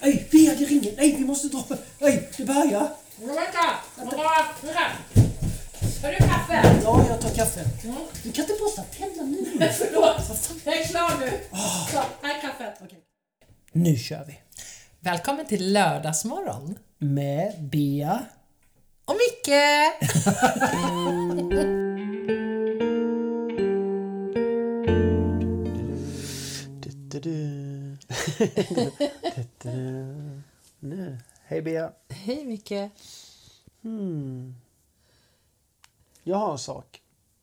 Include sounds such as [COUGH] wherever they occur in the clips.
Nej, Bea, det ringer! Nej, vi måste dra! Nej, det börjar! Men vänta! Vänta. Har du kaffe? Ja, jag tar kaffe. Mm. Du kan inte borsta tänderna nu! [LAUGHS] Förlåt. Jag är klar nu. Så, här är kaffet. Okej. Nu kör vi! Välkommen till lördagsmorgon. Med Bea. Och Micke! [LAUGHS] Nu. Hej Bea. Hej Micke. Hmm. Jag har en sak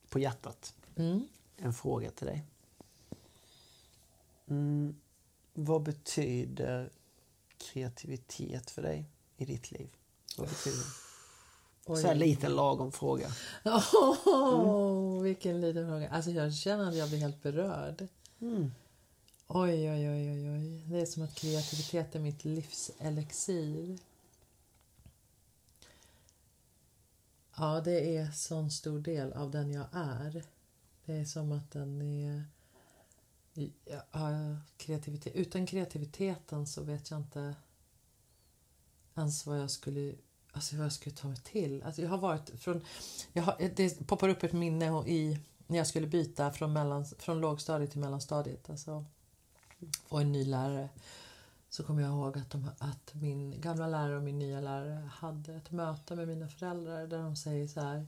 på hjärtat. Mm. En fråga till dig. Mm. Vad betyder kreativitet för dig i ditt liv? Vad betyder det? Så här liten lagom fråga. Åh, vilken liten fråga. Alltså jag känner att jag blir helt berörd. Mm. Oj, oj, oj, oj, oj. Det är som att kreativitet är mitt livs elixir. Ja, det är sån stor del av den jag är. Det är som att den är... Ja, kreativitet. Utan kreativiteten så vet jag inte ens vad jag skulle, alltså vad jag skulle ta mig till. Alltså jag har varit från... Jag har, det poppar upp ett minne i, när jag skulle byta från, mellan, från lågstadiet till mellanstadiet. Alltså, få en ny lärare. Så kommer jag ihåg att, de, att min gamla lärare och min nya lärare hade ett möte med mina föräldrar där de säger så här.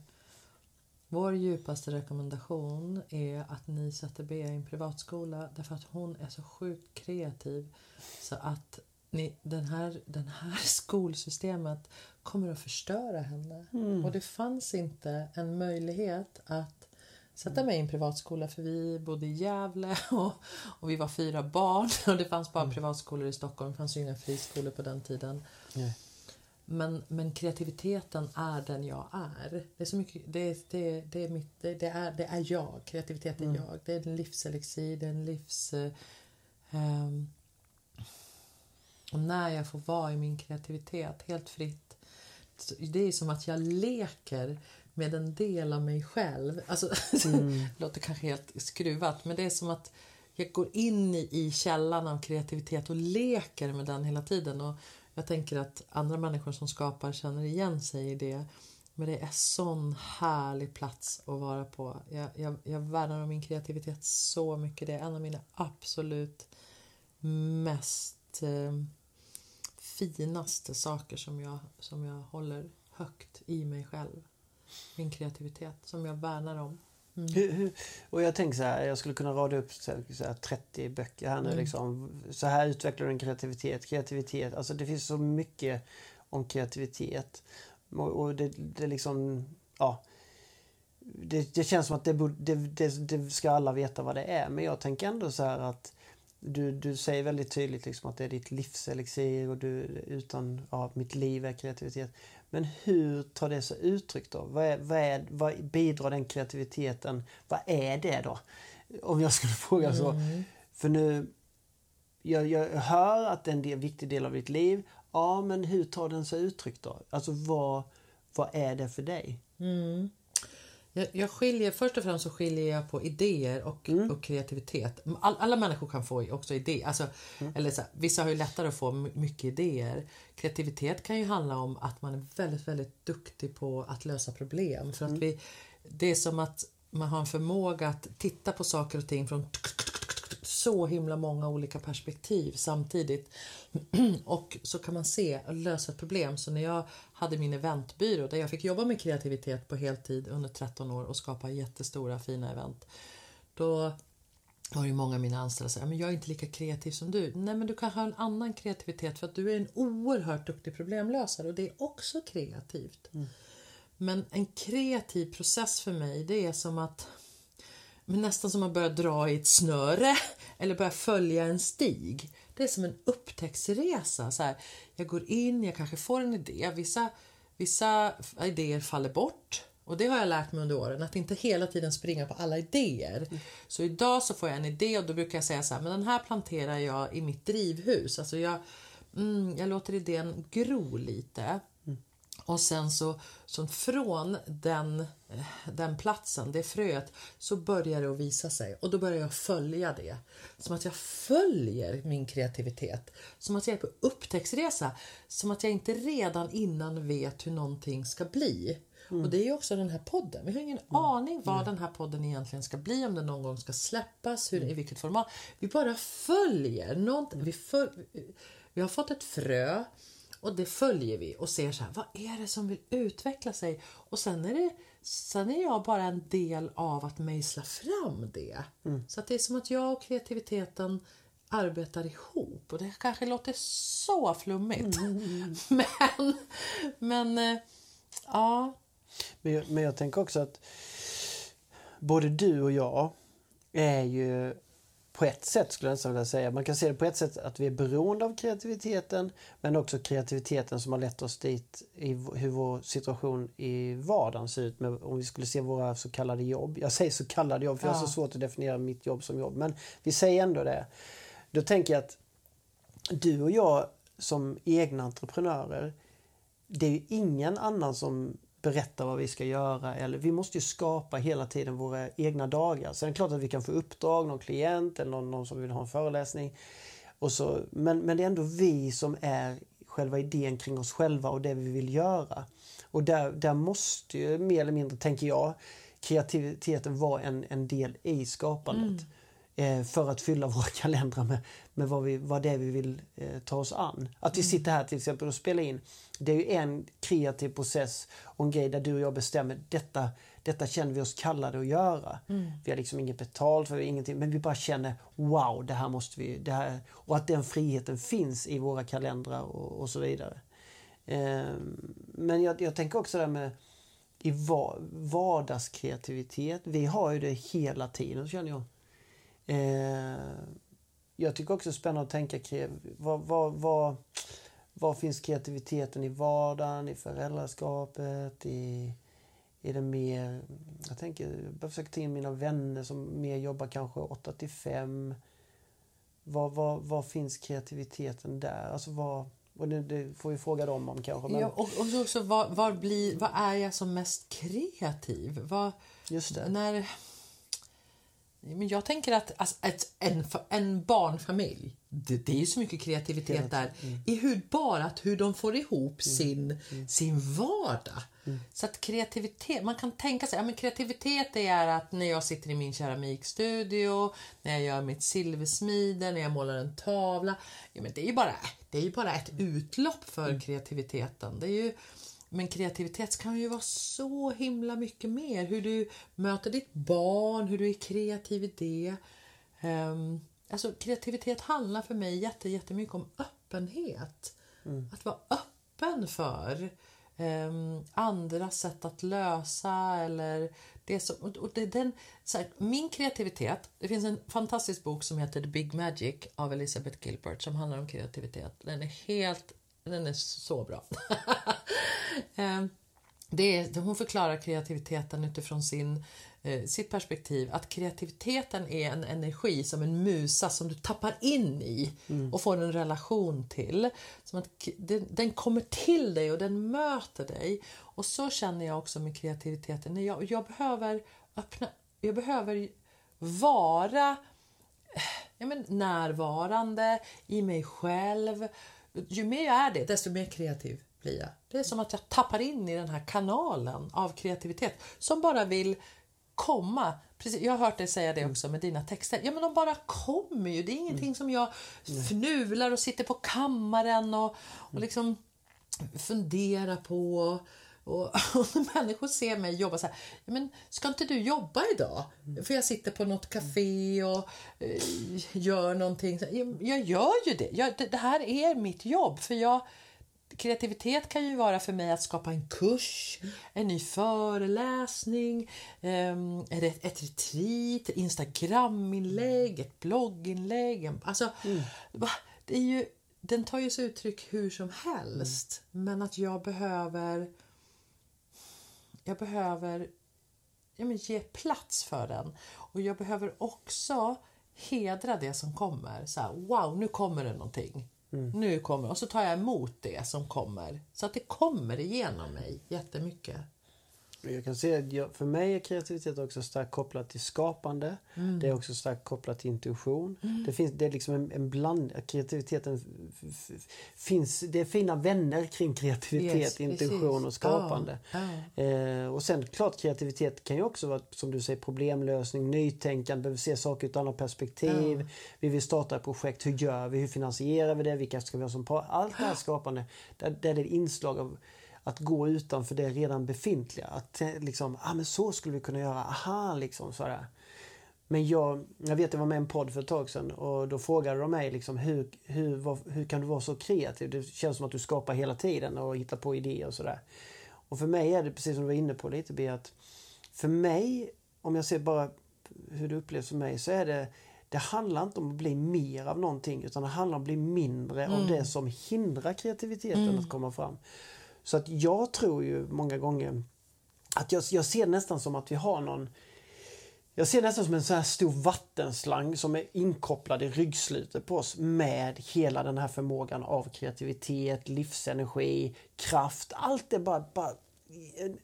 Vår djupaste rekommendation är att ni sätter Bea i en privatskola därför att hon är så sjukt kreativ så att ni, den här, den här [LAUGHS] skolsystemet kommer att förstöra henne. Och det fanns inte en möjlighet att sätta mig i en privatskola för vi bodde i Gävle [LAUGHS] och, och vi var fyra barn [LAUGHS] och det fanns bara privatskolor i Stockholm. Det fanns ju inga friskolor på den tiden. Nej. Men, men kreativiteten är den jag är. Det är, så mycket, det, det, det är, mitt, det, det är, det är jag. Kreativitet är jag. Det är en livselixir, det är en livs... ehm, och när jag får vara i min kreativitet helt fritt. Det är som att jag leker med en del av mig själv. Alltså, det [LAUGHS] låter kanske helt skruvat men det är som att jag går in i, i källan av kreativitet och leker med den hela tiden. Och jag tänker att andra människor som skapar känner igen sig i det. Men det är sån härlig plats att vara på. Jag, jag, jag värnar om min kreativitet så mycket. Det är en av mina absolut mest eh, finaste saker som jag, som jag håller högt i mig själv. Min kreativitet som jag värnar om. Hur, och jag tänker så här, jag skulle kunna rada upp så här, så här 30 böcker här nu Mm. liksom. Så här utvecklar du en kreativitet, kreativitet. Alltså det finns så mycket om kreativitet. Och, det, det liksom, ja. Det, det känns som att det, det, det ska alla veta vad det är. Men jag tänker ändå så här att du, du säger väldigt tydligt liksom att det är ditt livselixir och du, utan, ja, mitt liv är kreativitet. Men hur tar det sig uttryck då? Vad, är, vad, är, vad bidrar den kreativiteten? Vad är det då? Om jag skulle [LAUGHS] fråga så. För nu, jag, jag hör att det är en del, viktig del av ditt liv. Ja, men hur tar den sig uttryck då? Alltså vad, vad är det för dig? Jag, jag skiljer, först och främst så skiljer jag på idéer och, och kreativitet. All, alla människor kan få också idéer. Alltså, eller så vissa har ju lättare att få my- mycket idéer. Kreativitet kan ju handla om att man är väldigt, väldigt duktig på att lösa problem. För att vi, det är som att man har en förmåga att titta på saker och ting från så himla många olika perspektiv samtidigt. [CLEARS THROAT] Och så kan man se och lösa ett problem. Så när jag hade min eventbyrå där jag fick jobba med kreativitet på heltid under 13 år och skapa jättestora fina event. Då det ju många av mina anställda som sa men jag är inte lika kreativ som du. Nej men du kanske har en annan kreativitet för att du är en oerhört duktig problemlösare och det är också kreativt. Men en kreativ process för mig det är som att men nästan som att börja dra i ett snöre eller börja följa en stig. Det är som en upptäcktsresa. Så här, jag går in, jag kanske får en idé. Vissa, vissa idéer faller bort. Och det har jag lärt mig under åren, att inte hela tiden springa på alla idéer. Så idag så får jag en idé och då brukar jag säga så här, men den här planterar jag i mitt drivhus. Alltså jag, mm, jag låter idén gro lite. Och sen så, så från den, eh, den platsen, det fröet, så börjar det att visa sig och då börjar jag följa det. Som att jag följer min kreativitet. Som att jag är på upptäcktsresa. Som att jag inte redan innan vet hur någonting ska bli. Mm. Och det är också den här podden. Vi har ingen mm. aning vad mm. den här podden egentligen ska bli, om den någon gång ska släppas, hur, i vilket format. Vi bara följer. Någonting. Vi, föl vi har fått ett frö och det följer vi och ser så här, vad är det som vill utveckla sig? Och sen är, det, sen är jag bara en del av att mejsla fram det. Mm. Så att det är som att jag och kreativiteten arbetar ihop. Och det kanske låter så flummigt. Mm. [LAUGHS] men, men eh, ja. Men jag, men jag tänker också att både du och jag är ju på ett sätt skulle jag nästan vilja säga. Man kan se det på ett sätt att vi är beroende av kreativiteten men också kreativiteten som har lett oss dit i hur vår situation i vardagen ser ut. Med, om vi skulle se våra så kallade jobb. Jag säger så kallade jobb för ja. jag har så svårt att definiera mitt jobb som jobb. Men vi säger ändå det. Då tänker jag att du och jag som egna entreprenörer det är ju ingen annan som berätta vad vi ska göra. Eller vi måste ju skapa hela tiden våra egna dagar. Sen är det klart att vi kan få uppdrag, någon klient eller någon, någon som vill ha en föreläsning. Och så, men, men det är ändå vi som är själva idén kring oss själva och det vi vill göra. Och där, där måste ju mer eller mindre, tänker jag, kreativiteten vara en, en del i skapandet. Mm. Eh, för att fylla [LAUGHS] våra kalendrar med, med vad, vi, vad det är vi vill eh, ta oss an. Att vi mm. sitter här till exempel och spelar in det är ju en kreativ process och en grej där du och jag bestämmer detta, detta känner vi oss kallade att göra. Mm. Vi har liksom inget betalt för ingenting men vi bara känner wow, det här måste vi, det här, och att den friheten finns i våra kalendrar och, och så vidare. Eh, men jag, jag, tänker också det med i vardagskreativitet. Vi har ju det hela tiden känner jag. Eh, jag tycker också det är spännande att tänka vad, vad, vad var finns kreativiteten i vardagen, i föräldraskapet, i, i det mer... Jag tänker, jag försöker ta in mina vänner som mer jobbar kanske 8 till 5. Var, var, var finns kreativiteten där? Alltså var, och det, det, får vi fråga dem om kanske. Men... Ja, och, och också, var, var, blir, var är jag som mest kreativ? Var, Just det. När, men jag tänker att alltså, ett, en, en barnfamilj, det, det är ju så mycket kreativitet där mm. i hur, bara att hur de får ihop mm. sin, mm. sin vardag. Mm. Så att kreativitet, man kan tänka sig, ja men kreativitet är att när jag sitter i min keramikstudio, när jag gör mitt silversmide, när jag målar en tavla. Ja, men det är ju bara, det är bara ett utlopp för mm. kreativiteten. Det är ju, men kreativitet kan ju vara så himla mycket mer. Hur du möter ditt barn, hur du är kreativ i det. Um, alltså kreativitet handlar för mig jätte, jättemycket om öppenhet. Mm. Att vara öppen för um, andra sätt att lösa eller det som, och det, den, här, min kreativitet, det finns en fantastisk bok som heter The Big Magic av Elizabeth Gilbert som handlar om kreativitet. Den är helt den är så bra. [LAUGHS] Ehm, det är, hon förklarar kreativiteten utifrån sin, eh, sitt perspektiv. Att kreativiteten är en energi som en musa som du tappar in i mm. och får en relation till. Som att den, den, kommer till dig och den möter dig. Och så känner jag också med kreativiteten. Jag, jag behöver öppna, jag behöver vara eh, ja, men, närvarande i mig själv ju mer jag är det, desto mer kreativ blir jag. Det är som att jag tappar in i den här kanalen av kreativitet som bara vill komma. Precis, jag har hört dig säga det också med dina texter. Ja, men de bara kommer ju. Det är ingenting mm. som jag fnular och sitter på kammaren och, och liksom funderar på. Och, [LAUGHS] och människor ser mig jobba så här, men ska inte du jobba idag? Mm. För jag sitter på något café och eh, gör någonting. Jag, jag gör ju det. Jag, det. det. här är mitt jobb. För jag, kreativitet kan ju vara för mig att skapa en kurs, en ny föreläsning, um, ett, ett retreat, Instagraminlägg, ett blogginlägg. Alltså, mm. det är ju, den tar ju sig uttryck hur som helst. Mm. Men att jag behöver jag behöver ja, men ge plats för den. Och jag behöver också hedra det som kommer. Så här, wow, nu kommer det någonting. Nu kommer och så tar jag emot det som kommer. Så att det kommer igenom mig jättemycket. Jag kan säga att för mig är kreativitet också starkt kopplat till skapande. Det är också starkt kopplat till intuition. Det, finns, det är liksom en, en bland... Kreativiteten finns... Det är fina vänner kring kreativitet, Yes, intuition precis. och skapande. Ja, Eh, och sen klart kreativitet kan ju också vara som du säger problemlösning, nytänkande, behöver se saker ur ett annat perspektiv. Vi vill starta ett projekt, hur gör vi? Hur finansierar vi det? Vilka ska vi ha som par? Allt det här skapande, där, där det är inslag av att gå utanför det redan befintliga. Att eh, liksom, ah, men så skulle vi kunna göra, aha liksom sådär. Men jag, jag vet jag var med i en podd för ett tag sedan och då frågade de mig liksom, hur, hur, vad, hur kan du vara så kreativ? Det känns som att du skapar hela tiden och hittar på idéer och sådär. Och för mig är det precis som du var inne på lite B, att för mig, om jag ser bara hur det upplevs för mig, så är det det handlar inte om att bli mer av någonting utan det handlar om att bli mindre av det som hindrar kreativiteten att komma fram. Så att jag tror ju många gånger att jag, jag ser nästan som att vi har någon jag ser nästan som en sån här stor vattenslang som är inkopplad i ryggslutet på oss med hela den här förmågan av kreativitet, livsenergi, kraft. Allt är bara, bara en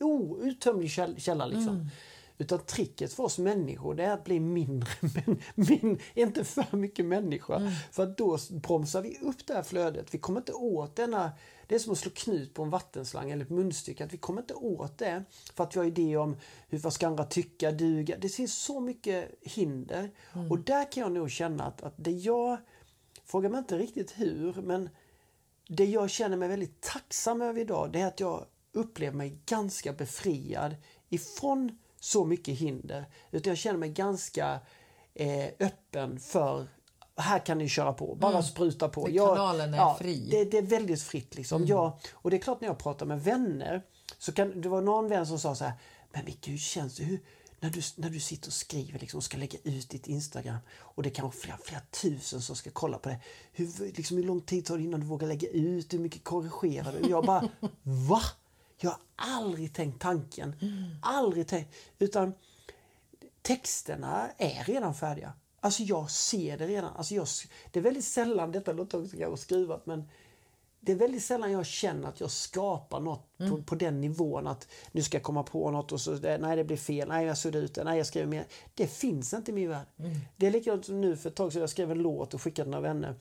outtömlig käll- källa. Liksom. Utan tricket för oss människor det är att bli mindre, [LAUGHS] men min, inte för mycket människa. För att då bromsar vi upp det här flödet. Vi kommer inte åt denna... Det är som att slå knut på en vattenslang eller ett munstycke. Att vi kommer inte åt det för att vi har idéer om hur, vad ska andra tycka, duga. Det finns så mycket hinder. Och där kan jag nog känna att, att det jag... Fråga mig inte riktigt hur, men det jag känner mig väldigt tacksam över idag det är att jag upplever mig ganska befriad ifrån så mycket hinder. Utan jag känner mig ganska eh, öppen för här kan ni köra på, bara spruta på. Det- Jag- kanalen är fri. Det, det är väldigt fritt. Liksom. Jag, och det är klart när jag pratar med vänner, så kan, det var någon vän som sa så här, men Micke hur känns det? Hur, när, du, när du sitter och skriver liksom, och ska lägga ut ditt Instagram och det är kanske flera, flera tusen som ska kolla på det. Hur, liksom, hur lång tid tar det innan du vågar lägga ut? Hur mycket korrigerar du? Jag bara, [LAUGHS] va? Jag har aldrig tänkt tanken. Aldrig tänkt. Utan texterna är redan färdiga. Alltså jag ser det redan. Alltså jag, det är väldigt sällan, detta låter också kanske skruvat, men det är väldigt sällan jag känner att jag skapar något på, på den nivån att nu ska jag komma på något och så nej det blir fel, nej jag suddar ut det, nej jag skriver mer. Det finns inte i min värld. Det är likadant som nu för ett tag sedan jag skrev en låt och skickade till några vänner.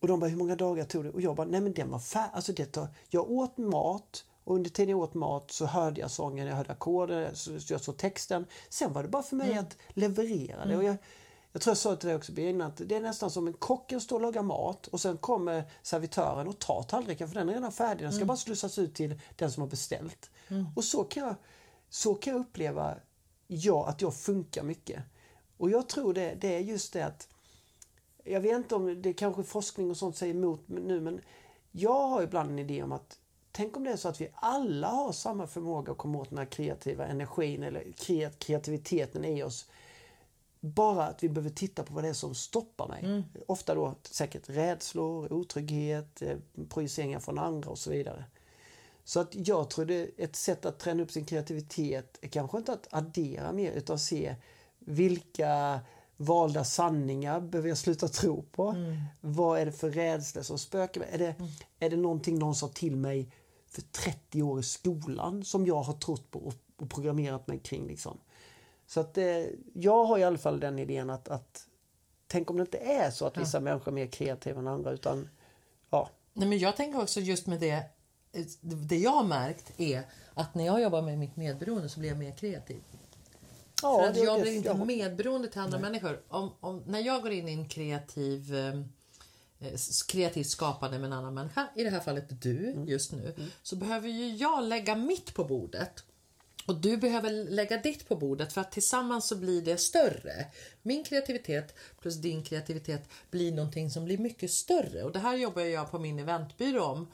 Och de bara, hur många dagar tog det? Och jag bara, nej men den var färdig. Alltså det tar... Jag åt mat och under tiden jag åt mat så hörde jag sången, jag hörde ackorden, så så jag såg texten. Sen var det bara för mig att leverera det. Och jag, jag tror jag sa till dig också Birgit, att det är nästan som en kocken står och lagar mat och sen kommer servitören och tar tallriken för den är redan färdig. Den ska bara slussas ut till den som har beställt. Och så kan jag, så kan jag uppleva ja, att jag funkar mycket. Och jag tror det, det är just det att jag vet inte om det kanske forskning och sånt säger emot nu men jag har ibland en idé om att tänk om det är så att vi alla har samma förmåga att komma åt den här kreativa energin eller kreat- kreativiteten i oss. Bara att vi behöver titta på vad det är som stoppar mig. Ofta då säkert rädslor, otrygghet, eh, projiceringar från andra och så vidare. Så att jag tror det ett sätt att träna upp sin kreativitet är kanske inte att addera mer utan se vilka valda sanningar behöver jag sluta tro på? Vad är det för rädsla som spökar? Är det, är det någonting någon sa till mig för 30 år i skolan som jag har trott på och, och programmerat mig kring? Liksom? Så att eh, jag har i alla fall den idén att, att tänk om det inte är så att vissa människor är mer kreativa än andra utan ja, Nej, men jag tänker också just med det. eh, Det jag har märkt är att när jag jobbar med mitt medberoende så blir jag mer kreativ. Ja, För att det- jag det- blir inte jag- medberoende till andra människor. Om, om, när jag går in i en kreativ eh, kreativt skapande med en annan människa, i det här fallet du Mm. just nu, så behöver ju jag lägga mitt på bordet. Och du behöver lägga ditt på bordet för att tillsammans så blir det större. Min kreativitet plus din kreativitet blir någonting som blir mycket större. Och det här jobbar jag på min eventbyrå om.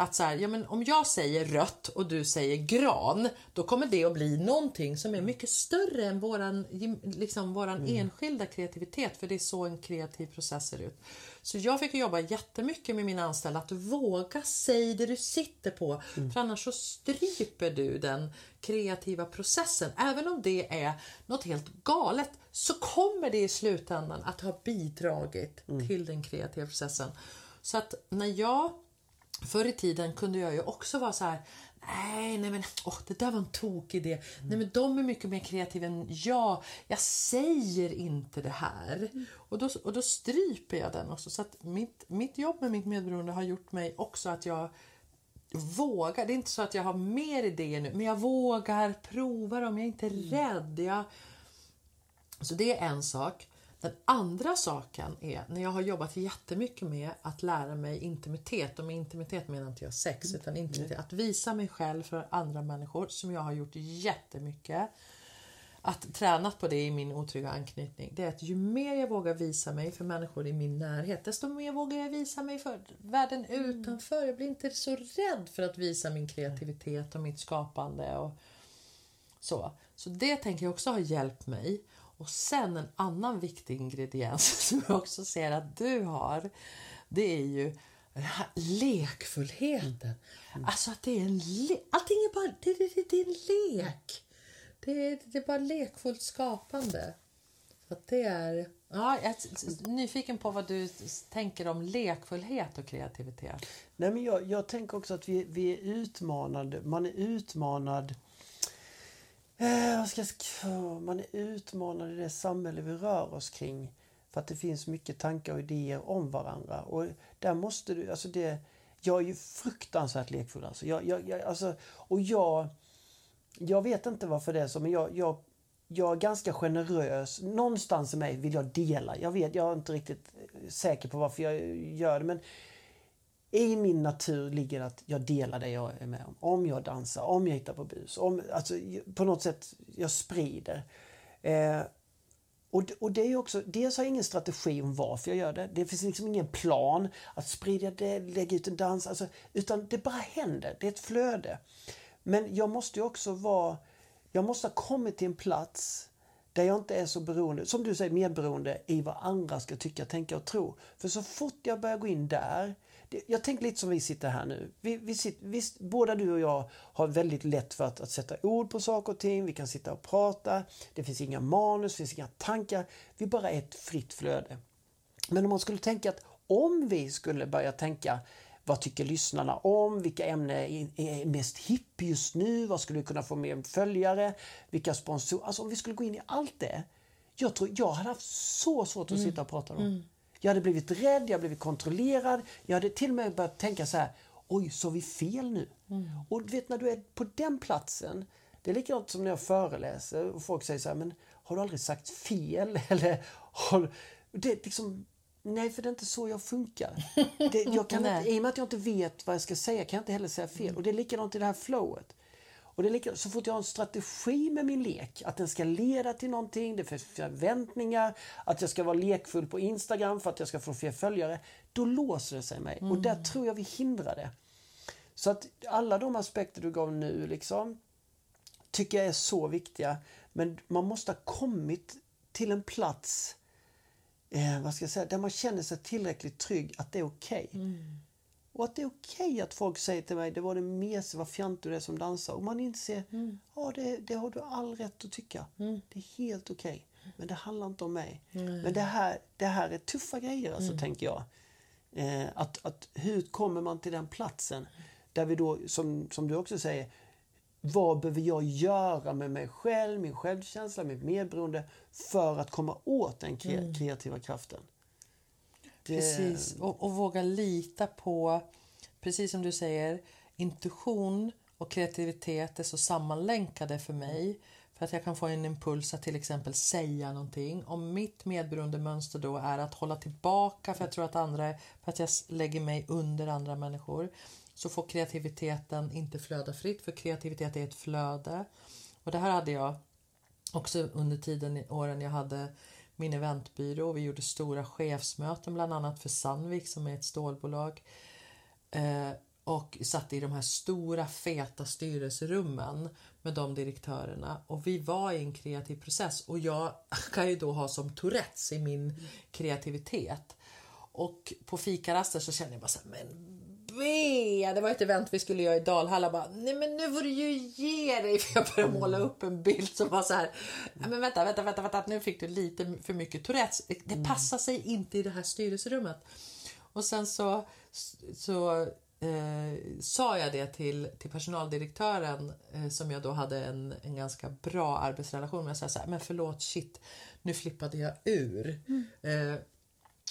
Att så här, ja, men om jag säger rött och du säger gran, då kommer det att bli någonting som är mycket större än våran, liksom våran enskilda kreativitet, för det är så en kreativ process ser ut. Så jag fick jobba jättemycket med mina anställda att våga säga det du sitter på, för annars så stryper du den kreativa processen. Även om det är något helt galet så kommer det i slutändan att ha bidragit till den kreativa processen. Så att när jag Förr i tiden kunde jag ju också vara så här. Nej, nej men åh, det där var en tokig idé. Nej men de är mycket mer kreativa än jag. Jag säger inte det här. Och, då, och då stryper jag den också. Så att mitt, mitt jobb med mitt medberoende har gjort mig också att jag vågar. Det är inte så att jag har mer idéer nu, men jag vågar prova dem. Jag är inte rädd. Jag, så det är en sak. Den andra saken är när jag har jobbat jättemycket med att lära mig intimitet. Och med intimitet menar inte jag sex utan intimitet. Att visa mig själv för andra människor som jag har gjort jättemycket. Att tränat på det i min otrygga anknytning. Det är att ju mer jag vågar visa mig för människor i min närhet desto mer vågar jag visa mig för världen utanför. Jag blir inte så rädd för att visa min kreativitet och mitt skapande. Och så. så det tänker jag också har hjälpt mig. Och sen en annan viktig ingrediens [LAUGHS] som jag också ser att du har. Det är ju den här lekfullheten. Mm. Alltså att det är en le- Allting är bara det, det, det, det är en lek. Det är, det är bara lekfullt skapande. Så att det är... Ja, jag är nyfiken på vad du tänker om lekfullhet och kreativitet. Nej, men jag, jag tänker också att vi, vi är utmanade. Man är utmanad Eh, vad ska jag, man är utmanad i det samhälle vi rör oss kring. För att det finns mycket tankar och idéer om varandra. Och där måste du, alltså det, jag är ju fruktansvärt lekfull. Alltså. Jag, jag, jag, alltså, och jag, jag vet inte varför det är så, men jag, jag, jag är ganska generös. Någonstans i mig vill jag dela. Jag vet, jag är inte riktigt eh, säker på varför jag gör det. Men i min natur ligger att jag delar det jag är med om. Om jag dansar, om jag hittar på bus. Om, alltså, på något sätt, jag sprider. Eh, och, och det är också, dels har jag ingen strategi om varför jag gör det. Det finns liksom ingen plan att sprida det, lägga ut en dans. Alltså, utan det bara händer. Det är ett flöde. Men jag måste ju också vara... Jag måste ha kommit till en plats där jag inte är så beroende, som du säger, medberoende i vad andra ska tycka, tänka och tro. För så fort jag börjar gå in där jag tänker lite som vi sitter här nu. Vi, vi sitter, visst, båda du och jag har väldigt lätt för att, att sätta ord på saker och ting. Vi kan sitta och prata. Det finns inga manus, det finns inga tankar. Vi bara är ett fritt flöde. Men om man skulle tänka att om vi skulle börja tänka vad tycker lyssnarna om? Vilka ämnen är mest hipp just nu? Vad skulle vi kunna få mer följare? Vilka sponsorer? Alltså om vi skulle gå in i allt det. Jag tror jag hade haft så svårt att sitta och prata om. Mm. Jag hade blivit rädd, jag hade blivit kontrollerad. Jag hade till och med börjat tänka så här, oj, så vi fel nu? Mm. Och du vet när du är på den platsen, det är likadant som när jag föreläser och folk säger så här, men har du aldrig sagt fel? [LAUGHS] Eller har det liksom, Nej, för det är inte så jag funkar. Det, jag kan [LAUGHS] inte, I och med att jag inte vet vad jag ska säga kan jag inte heller säga fel. Mm. Och det är likadant i det här flowet. Och det är lika, så fort jag har en strategi med min lek, att den ska leda till någonting, det finns förväntningar, att jag ska vara lekfull på Instagram för att jag ska få fler följare, då låser det sig mig. Mm. Och där mm. tror jag vi hindrar det. Så att alla de aspekter du gav nu liksom, tycker jag är så viktiga. Men man måste ha kommit till en plats eh, vad ska jag säga, där man känner sig tillräckligt trygg att det är okej. Okay. Mm. Och att det är okej okay att folk säger till mig, det var det mesiga, vad fjantig du är som dansar. Och man inser, mm. ja det, det, har du all rätt att tycka. Mm. Det är helt okej. Okay. Men det handlar inte om mig. Mm. Men det här, det här är tuffa grejer alltså, mm. tänker jag. Eh, att, att hur kommer man till den platsen? Där vi då, som, som du också säger, vad behöver jag göra med mig själv, min självkänsla, mitt medberoende för att komma åt den mm. kreativa kraften? Det... Precis, och, och våga lita på, precis som du säger, intuition och kreativitet är så sammanlänkade för mig. För att jag kan få en impuls att till exempel säga någonting. Om mitt medberoende mönster då är att hålla tillbaka för jag tror att andra, för att jag lägger mig under andra människor. Så får kreativiteten inte flöda fritt för kreativitet är ett flöde. Och det här hade jag också under tiden, åren jag hade min eventbyrå. Vi gjorde stora chefsmöten bland annat för Sandvik som är ett stålbolag. Eh, och satt i de här stora feta styrelserummen med de direktörerna och vi var i en kreativ process och jag [LAUGHS] kan ju då ha som Tourettes i min kreativitet. Och på fikaraster så känner jag bara så här, men Bea, det var ett event vi skulle göra i Dalhalla. Bara, Nej men nu får du ju ge dig. [LAUGHS] För jag började måla upp en bild som var så här. Men vänta, vänta, vänta, vänta. Nu fick du lite för mycket Tourettes. Det Mm. passar sig inte i det här styrelserummet. Och sen så, så eh, sa jag det till, till personaldirektören eh, som jag då hade en, en ganska bra arbetsrelation med. Jag sa så här, men förlåt, shit, nu flippade jag ur. Eh,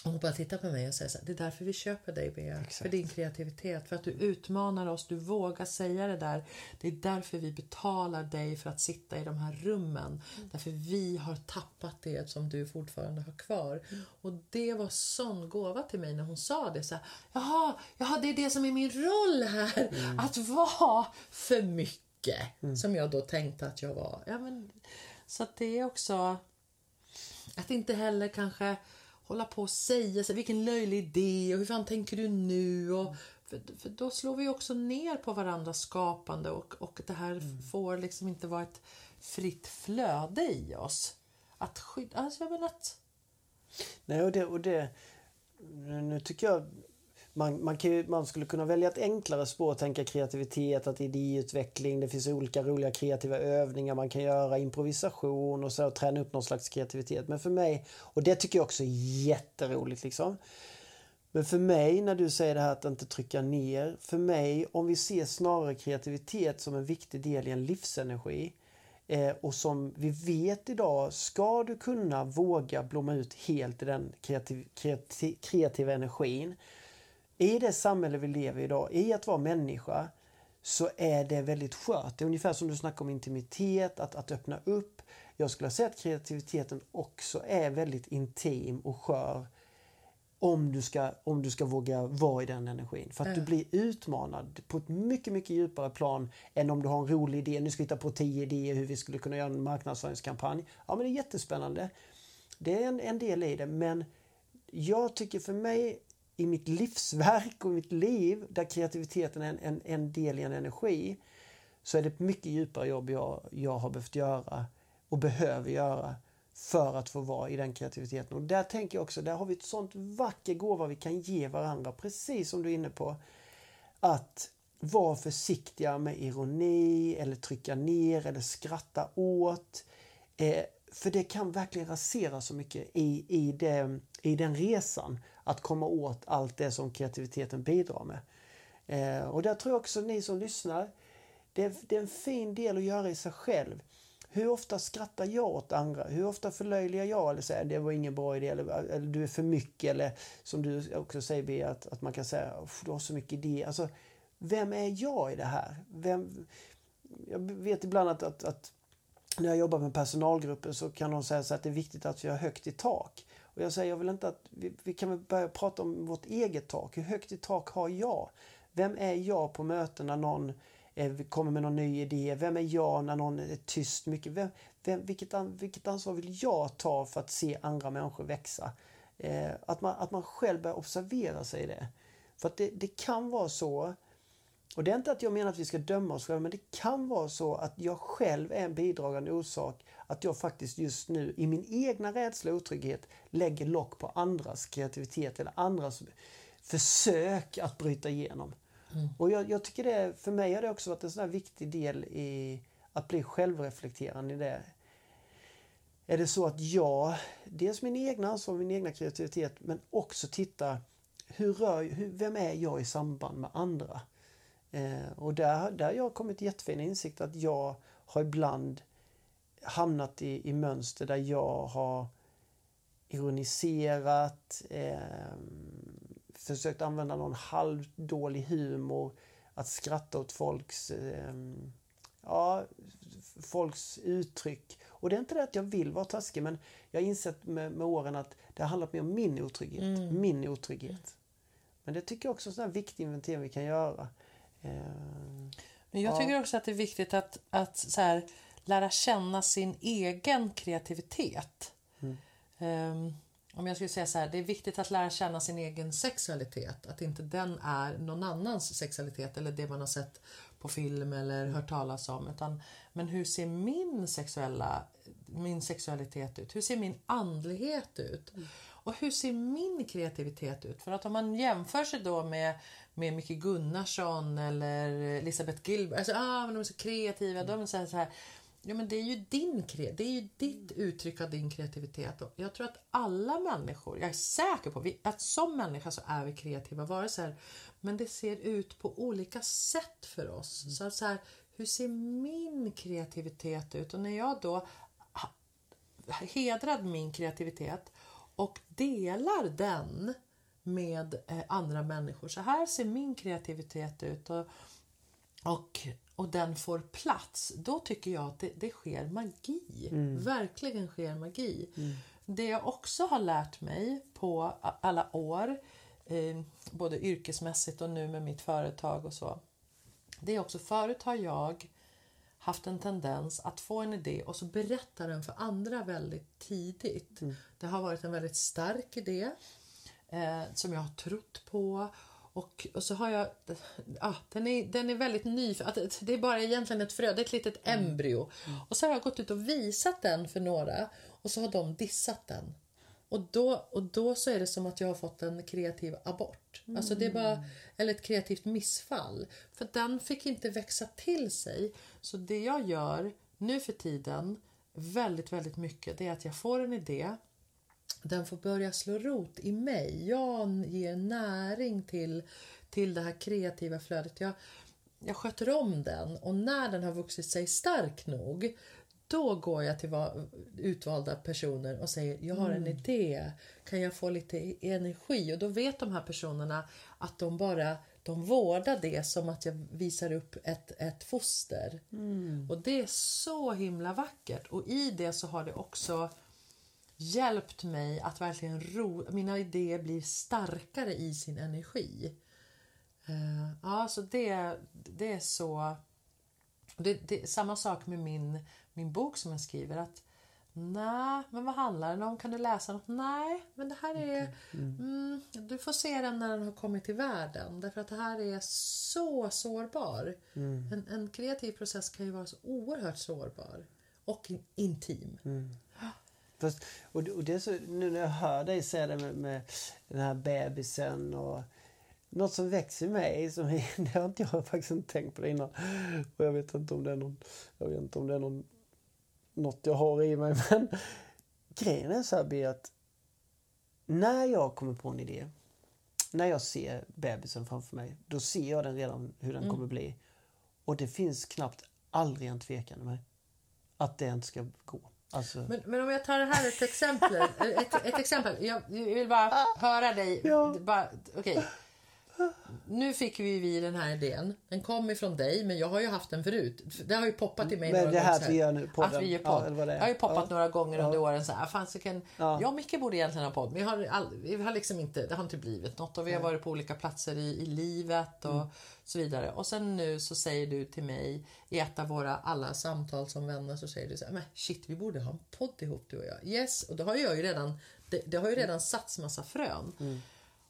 och hon bara tittar på mig och säger så här, det är därför vi köper dig Bea. För din kreativitet, för att du utmanar oss, du vågar säga det där. Det är därför vi betalar dig för att sitta i de här rummen. Därför vi har tappat det som du fortfarande har kvar. Och det var sån gåva till mig när hon sa det. Så här, jaha, jaha, det är det som är min roll här. Att vara för mycket. Som jag då tänkte att jag var. Ja, men, så att det är också att inte heller kanske hålla på och säga så här, vilken löjlig idé och hur fan tänker du nu? Och, för, för då slår vi också ner på varandras skapande och, och det här får liksom inte vara ett fritt flöde i oss. Att skydda, alltså jag menar att... Nej, och det, och det, nu tycker jag man, man, kan man skulle kunna välja ett enklare spår, tänka kreativitet, att idéutveckling, det finns olika roliga kreativa övningar man kan göra, improvisation och så och träna upp någon slags kreativitet. Men för mig, och det tycker jag också är jätteroligt liksom. Men för mig när du säger det här att inte trycka ner, för mig om vi ser snarare kreativitet som en viktig del i en livsenergi eh, och som vi vet idag, ska du kunna våga blomma ut helt i den kreativ, kreativ, kreativa energin i det samhälle vi lever i idag, i att vara människa, så är det väldigt skört. Det är ungefär som du snackar om intimitet, att, att öppna upp. Jag skulle säga att kreativiteten också är väldigt intim och skör om du ska, om du ska våga vara i den energin. För att du blir utmanad på ett mycket, mycket djupare plan än om du har en rolig idé. Nu ska vi hitta på tio idéer hur vi skulle kunna göra en marknadsföringskampanj. Ja, men det är jättespännande. Det är en, en del i det, men jag tycker för mig i mitt livsverk och mitt liv där kreativiteten är en, en, en del i en energi så är det ett mycket djupare jobb jag, jag har behövt göra och behöver göra för att få vara i den kreativiteten. Och där tänker jag också, där har vi ett sånt vacker gåva vi kan ge varandra, precis som du är inne på. Att vara försiktiga med ironi eller trycka ner eller skratta åt. Eh, för det kan verkligen rasera så mycket i, i, det, i den resan. Att komma åt allt det som kreativiteten bidrar med. Eh, och där tror jag också ni som lyssnar, det är, det är en fin del att göra i sig själv. Hur ofta skrattar jag åt andra? Hur ofta förlöjligar jag eller säger det var ingen bra idé eller, eller du är för mycket eller som du också säger Bea, att, att man kan säga du har så mycket idéer. Alltså, vem är jag i det här? Vem, jag vet ibland att, att, att när jag jobbar med personalgrupper så kan de säga så att det är viktigt att vi har högt i tak. Och jag säger jag vill inte att vi, vi kan väl börja prata om vårt eget tak. Hur högt i tak har jag? Vem är jag på möten när någon eh, kommer med någon ny idé? Vem är jag när någon är tyst mycket? Vem, vem, vilket, an, vilket ansvar vill jag ta för att se andra människor växa? Eh, att, man, att man själv börjar observera sig i det. För att det, det kan vara så och det är inte att jag menar att vi ska döma oss själva, men det kan vara så att jag själv är en bidragande orsak att jag faktiskt just nu i min egna rädsla och otrygghet lägger lock på andras kreativitet eller andras försök att bryta igenom. Mm. Och jag, jag, tycker det, för mig har det också varit en sån viktig del i att bli självreflekterande i det. Är det så att jag, dels min egna ansvar, min egna kreativitet, men också titta hur rör, hur, vem är jag i samband med andra? Eh, och där, där har jag kommit jättefin insikt att jag har ibland hamnat i, i mönster där jag har ironiserat, eh, försökt använda någon halvdålig humor, att skratta åt folks, eh, ja, folks uttryck. Och det är inte det att jag vill vara taskig men jag har insett med, med åren att det har handlat mer om min otrygghet. Mm. Min otrygghet. Men det tycker jag också är en viktig inventering vi kan göra. Men jag tycker också att det är viktigt att, att så här, lära känna sin egen kreativitet. Mm. Um, om jag skulle säga så här, det är viktigt att lära känna sin egen sexualitet. Att inte den är någon annans sexualitet eller det man har sett på film eller hört talas om. Utan, men hur ser min, sexuella, min sexualitet ut? Hur ser min andlighet ut? Mm. Och hur ser min kreativitet ut? För att om man jämför sig då med, med Micke Gunnarsson eller Elisabeth Gilbert, alltså ah, men de är så kreativa, mm. de är så här, så här Ja, men det är ju din det är ju ditt uttryck av din kreativitet. Och jag tror att alla människor, jag är säker på att som människa så är vi kreativa varelser. Men det ser ut på olika sätt för oss. Mm. Så, så här, hur ser min kreativitet ut? Och när jag då hedrar min kreativitet och delar den med eh, andra människor. Så här ser min kreativitet ut. Och, och och den får plats, då tycker jag att det, det sker magi. Mm. Verkligen sker magi. Mm. Det jag också har lärt mig på alla år, eh, både yrkesmässigt och nu med mitt företag och så. Det är också, förut har jag haft en tendens att få en idé och så berätta den för andra väldigt tidigt. Mm. Det har varit en väldigt stark idé eh, som jag har trott på och, och så har jag, ja, den, är, den är väldigt ny, det är bara egentligen ett frö, det är ett litet mm. embryo. Mm. Och så har jag gått ut och visat den för några och så har de dissat den. Och då, och då så är det som att jag har fått en kreativ abort. Mm. Alltså det är bara, eller ett kreativt missfall. För den fick inte växa till sig. Så det jag gör nu för tiden väldigt, väldigt mycket det är att jag får en idé den får börja slå rot i mig. Jag ger näring till, till det här kreativa flödet. Jag, jag sköter om den och när den har vuxit sig stark nog då går jag till utvalda personer och säger jag har en mm. idé. Kan jag få lite energi? Och då vet de här personerna att de bara de vårdar det som att jag visar upp ett, ett foster. Mm. Och det är så himla vackert. Och i det så har det också hjälpt mig att verkligen ro, mina idéer blir starkare i sin energi. Uh, ja, så det, det är så... Det, det, samma sak med min, min bok som jag skriver. att Nej, men vad handlar den om? Kan du läsa något? Nej, men det här är... Mm. Mm, du får se den när den har kommit till världen. Därför att det här är så sårbar. Mm. En, en, kreativ process kan ju vara så oerhört sårbar. Och intim. Mm. Fast, och, och det så, nu när jag hör dig säga det med, med den här bebisen och något som växer i mig, som, [LAUGHS] det har inte jag faktiskt inte tänkt på det innan. Och jag vet inte om det är någon, jag vet inte om det är någon, något jag har i mig. [LAUGHS] Men grejen är så här att när jag kommer på en idé, när jag ser bebisen framför mig, då ser jag den redan hur den mm. kommer bli. Och det finns knappt aldrig en tvekan i mig att det inte ska gå. Alltså... Men, men, om jag tar det här ett exempel. ett, ett exempel. Jag, vill bara höra dig. Ja. Bara, okay. Nu fick vi, vi den här idén. Den kom ifrån dig, men jag har ju haft den förut. Det har ju poppat i mig men några det här gånger. Vi gör nu podden. Att vi gör podd. Ja, det har ju poppat ja. några gånger under åren. Så här, fan, så kan, ja. Jag och Micke borde egentligen ha podd, men jag har, all, vi har liksom inte, det har inte blivit något. Och vi har varit på olika platser i, i livet och mm. så vidare. Och sen nu så säger du till mig i ett av våra alla samtal som vänner så säger du så här, men shit, vi borde ha en podd ihop du och jag. Yes, och då har jag ju redan, det, det har ju redan satts massa frön. Mm.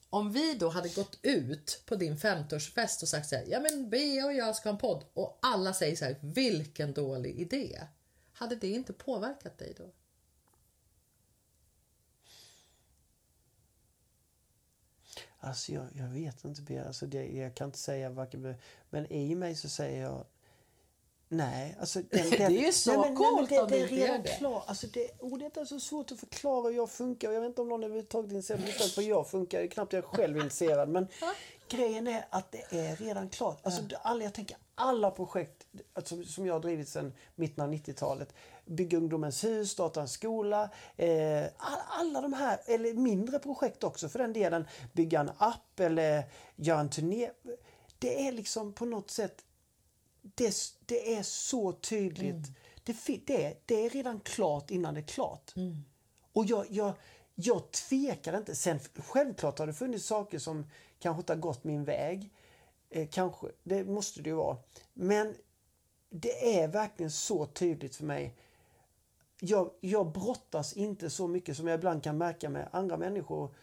Om vi då hade gått ut på din 50-årsfest och sagt så här, ja men Bea och jag ska ha en podd och alla säger så här, vilken dålig idé. Hade det inte påverkat dig då? Alltså jag, jag vet inte Bea, alltså det, jag kan inte säga varken men i mig så säger jag Nej, alltså [LAUGHS] den, den, det är så nej, men, coolt nej, men det, det är redan klart. Alltså det, oh, det är så svårt att förklara hur jag funkar. Jag vet inte om någon överhuvudtaget är intresserad av hur jag funkar. Det är knappt jag själv är intresserad. Men grejen är att det är redan klart. Alltså, alla, jag tänker alla projekt alltså, som jag har drivit sedan mitten av 90-talet. Bygga ungdomens hus, starta en skola. Eh, alla de här, eller mindre projekt också för den delen. Bygga en app eller göra en turné. Det är liksom på något sätt det, det är så tydligt. Mm. Det, det, det är redan klart innan det är klart. Mm. Och jag, jag, jag tvekar inte. Sen självklart har det funnits saker som kanske inte har gått min väg. Eh, kanske, det måste det ju vara. Men det är verkligen så tydligt för mig jag, jag brottas inte så mycket som jag ibland kan märka med andra människor.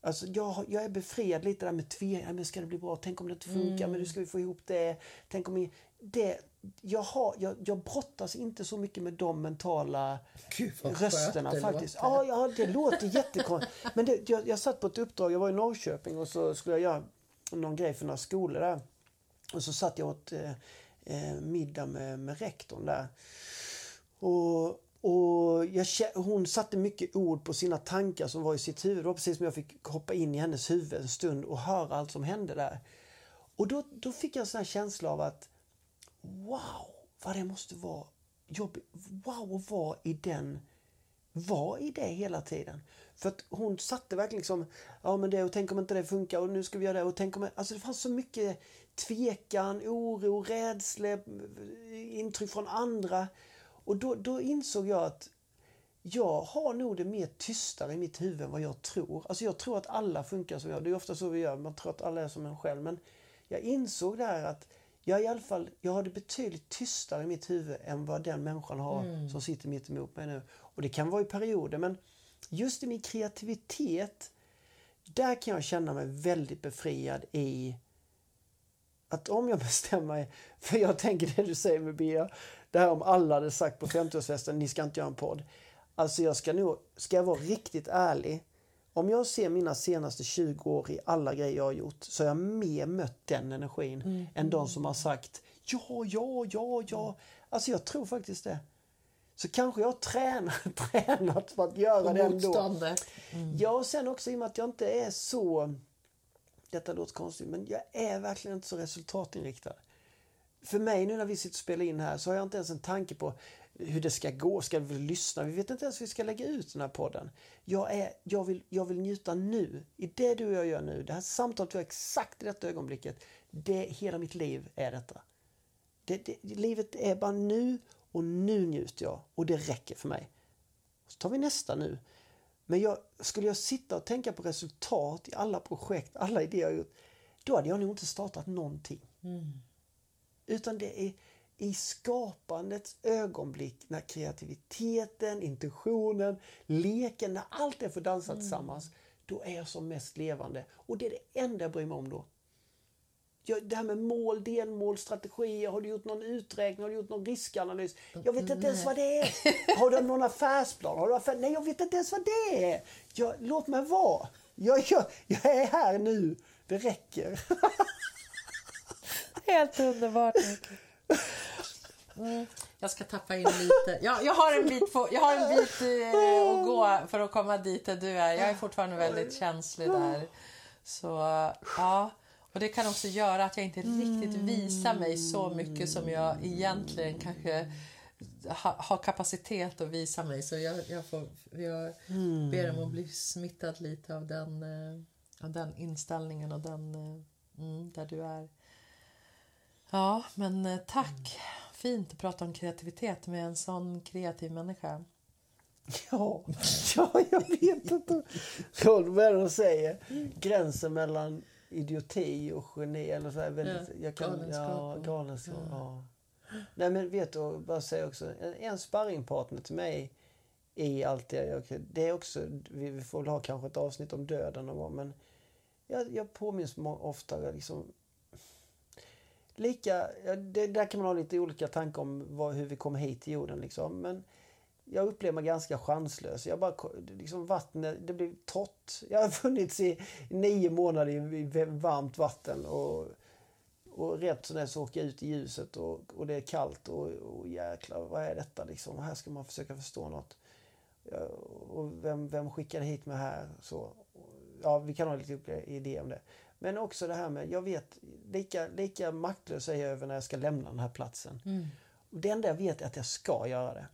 Alltså jag, jag är befriad lite där med tvekan. ska det bli bra? Tänk om det inte funkar? Mm. Men hur ska vi få ihop det? Tänk om det, jag, har, jag, jag brottas inte så mycket med de mentala Gud, rösterna faktiskt. Låter. Ja, ja, det låter jättekonstigt. Men det, jag, jag satt på ett uppdrag, jag var i Norrköping och så skulle jag göra någon grej för några skolor där. Och så satt jag åt eh, eh middag med, med rektorn där. Och och jag, hon satte mycket ord på sina tankar som var i sitt huvud. Det var precis som jag fick hoppa in i hennes huvud en stund och höra allt som hände där. Och då, då fick jag en sån känsla av att wow, vad det måste vara jobbigt. Wow, att vara i den var i det hela tiden. För att hon satte verkligen liksom, ja men det och tänk om inte det funkar och nu ska vi göra det och tänk om... Alltså det fanns så mycket tvekan, oro, rädsla, intryck från andra. Och då, då insåg jag att jag har nog det mer tystare i mitt huvud än vad jag tror. Alltså jag tror att alla funkar som jag. Det är ofta så vi gör. Man tror att alla är som en själv. Men jag insåg där att jag i alla fall jag har det betydligt tystare i mitt huvud än vad den människan har mm. som sitter mitt emot mig nu. Och det kan vara i perioder men just i min kreativitet där kan jag känna mig väldigt befriad i att om jag [LAUGHS] bestämmer mig, för jag tänker det du säger med Bea, det här om alla hade sagt på 50-årsfesten, ni ska inte göra en podd. Alltså jag ska nog, ska jag vara riktigt ärlig, om jag ser mina senaste 20 år i alla grejer jag har gjort så har jag mer mött den energin mm. än de som har sagt ja, ja, ja, ja. Alltså jag tror faktiskt det. Så kanske jag har tränat, [LAUGHS] tränat för att göra det ändå. Mm. Ja, och sen också i och med att jag inte är så, detta låter konstigt, men jag är verkligen inte så resultatinriktad för mig nu när vi sitter och spelar in här så har jag inte ens en tanke på hur det ska gå. Ska vi lyssna? Vi vet inte ens hur vi ska lägga ut den här podden. Jag, är, jag, vill, jag vill njuta nu. I det du och jag gör nu. Det här samtalet vi har exakt i detta ögonblicket. Det, hela mitt liv är detta. Det, det, livet är bara nu och nu njuter jag och det räcker för mig. Så tar vi nästa nu. Men jag, skulle jag sitta och tänka på resultat i alla projekt, alla idéer jag gjort, då hade jag nog inte startat någonting. Mm. Utan det är i skapandets ögonblick när kreativiteten, intuitionen, leken, när allt det får dansa mm. tillsammans. Då är jag som mest levande. Och det är det enda jag bryr mig om då. Det här med mål, delmål, strategier. Har du gjort någon uträkning? Har du gjort någon riskanalys? Jag vet inte ens vad det är. Har du någon affärsplan? Har du affär... Nej, jag vet inte ens vad det är. Jag, låt mig vara. Jag, jag, jag är här nu. Det räcker. Helt underbart. Mm. Jag ska tappa in lite. Jag, jag har en bit, på, jag har en bit eh, att gå för att komma dit där du är. Jag är fortfarande väldigt känslig där. Så ja, och det kan också göra att jag inte riktigt visar mig så mycket som jag egentligen kanske ha, har kapacitet att visa mig. Så jag, jag, får, jag ber om att bli smittad lite av den, eh, av den inställningen och den eh, mm, där du är. Ja, men eh, tack. Fint att prata om kreativitet med en sån kreativ människa. Ja, [LAUGHS] ja jag vet inte. vad de säger. Gränsen mellan idioti och geni. Eller så här, väldigt, ja, jag kan, galenskap. Ja, galenskap. Ja. ja. Nej men vet du, bara säga också. En, en sparringpartner till mig i allt det jag gör. Det är också, vi får väl ha kanske ett avsnitt om döden någon gång. Men jag, jag påminns ofta liksom lika, det, där kan man ha lite olika tankar om vad, hur vi kom hit till jorden. Liksom. Men jag upplever mig ganska chanslös. Jag bara, liksom vattnet, det blir torrt. Jag har funnits i nio månader i, varmt vatten. Och, och rätt som det så åker jag ut i ljuset och, och det är kallt och, och jäklar, vad är detta liksom? Här ska man försöka förstå något. Ja, och vem, vem skickade hit mig här? Så, ja, vi kan ha lite olika idéer om det. Men också det här med, jag vet, lika, lika maktlös är jag över när jag ska lämna den här platsen. Mm. Det enda jag vet är att jag ska göra det.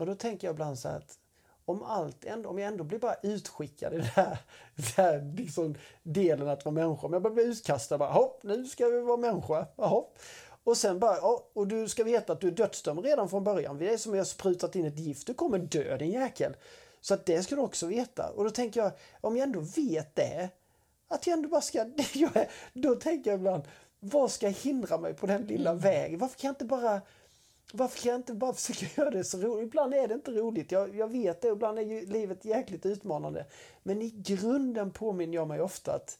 Och då tänker jag ibland så att om, allt, om jag ändå blir bara utskickad i den här, den här liksom delen att vara människa. Om jag bara blir utkastad, bara, hopp, nu ska vi vara människa. Hopp. Och sen bara, och du ska veta att du är dödsdömd redan från början. Det är som att jag sprutat in ett gift, du kommer dö din jäkel. Så att det ska du också veta. Och då tänker jag, om jag ändå vet det, att jag ändå bara ska... [LAUGHS] då tänker jag ibland, vad ska hindra mig på den lilla mm. vägen? Varför kan jag inte bara varför kan jag inte bara [LAUGHS] försöka göra det så roligt? Ibland är det inte roligt, jag, jag vet det. Ibland är ju livet jäkligt utmanande. Men i grunden påminner jag mig ofta att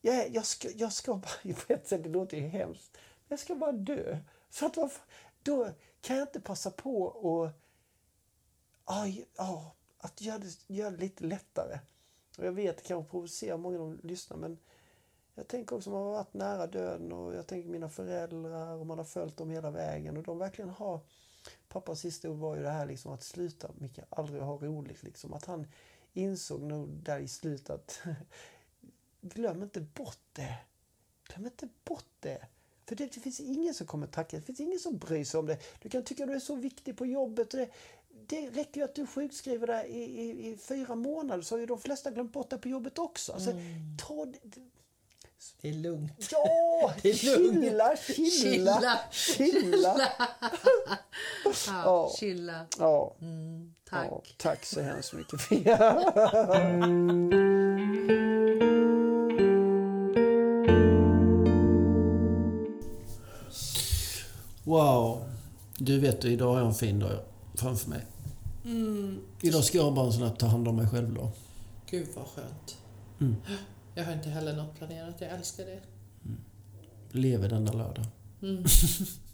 jag, jag, ska, jag ska bara, [LAUGHS] på ett sätt, det låter ju hemskt, jag ska bara dö. Så att varför, då kan jag inte passa på att, aj, ja, att göra det, göra det lite lättare. Och jag vet, det kanske provocerar många som lyssnar, men jag tänker också man har varit nära döden och jag tänker mina föräldrar och man har följt dem hela vägen och de verkligen har Pappas sista ord var ju det här liksom att sluta Micke, aldrig ha roligt liksom. Att han insåg nog där i slutet att [LAUGHS] glöm inte bort det. Glöm inte bort det. För det, det, finns ingen som kommer tacka, det finns ingen som bryr sig om det. Du kan tycka att du är så viktig på jobbet. Det, det räcker ju att du sjukskriver dig i, i, i, fyra månader så har ju de flesta glömt bort det på jobbet också. Alltså, mm. ta, det är lugnt. Ja, [LAUGHS] det är chilla, chilla, chilla. [LAUGHS] ja, ja, chilla. Ja. Mm, tack. Ja, tack så hemskt mycket. wow. Du vet, idag har jag en fin dag framför mig. Mm. Idag ska jag bara sån ta hand om mig själv då. Gud vad skönt. Mm. Jag har inte heller något planerat. Jag älskar det. Mm. Lever denna lördag. Mm. [LAUGHS]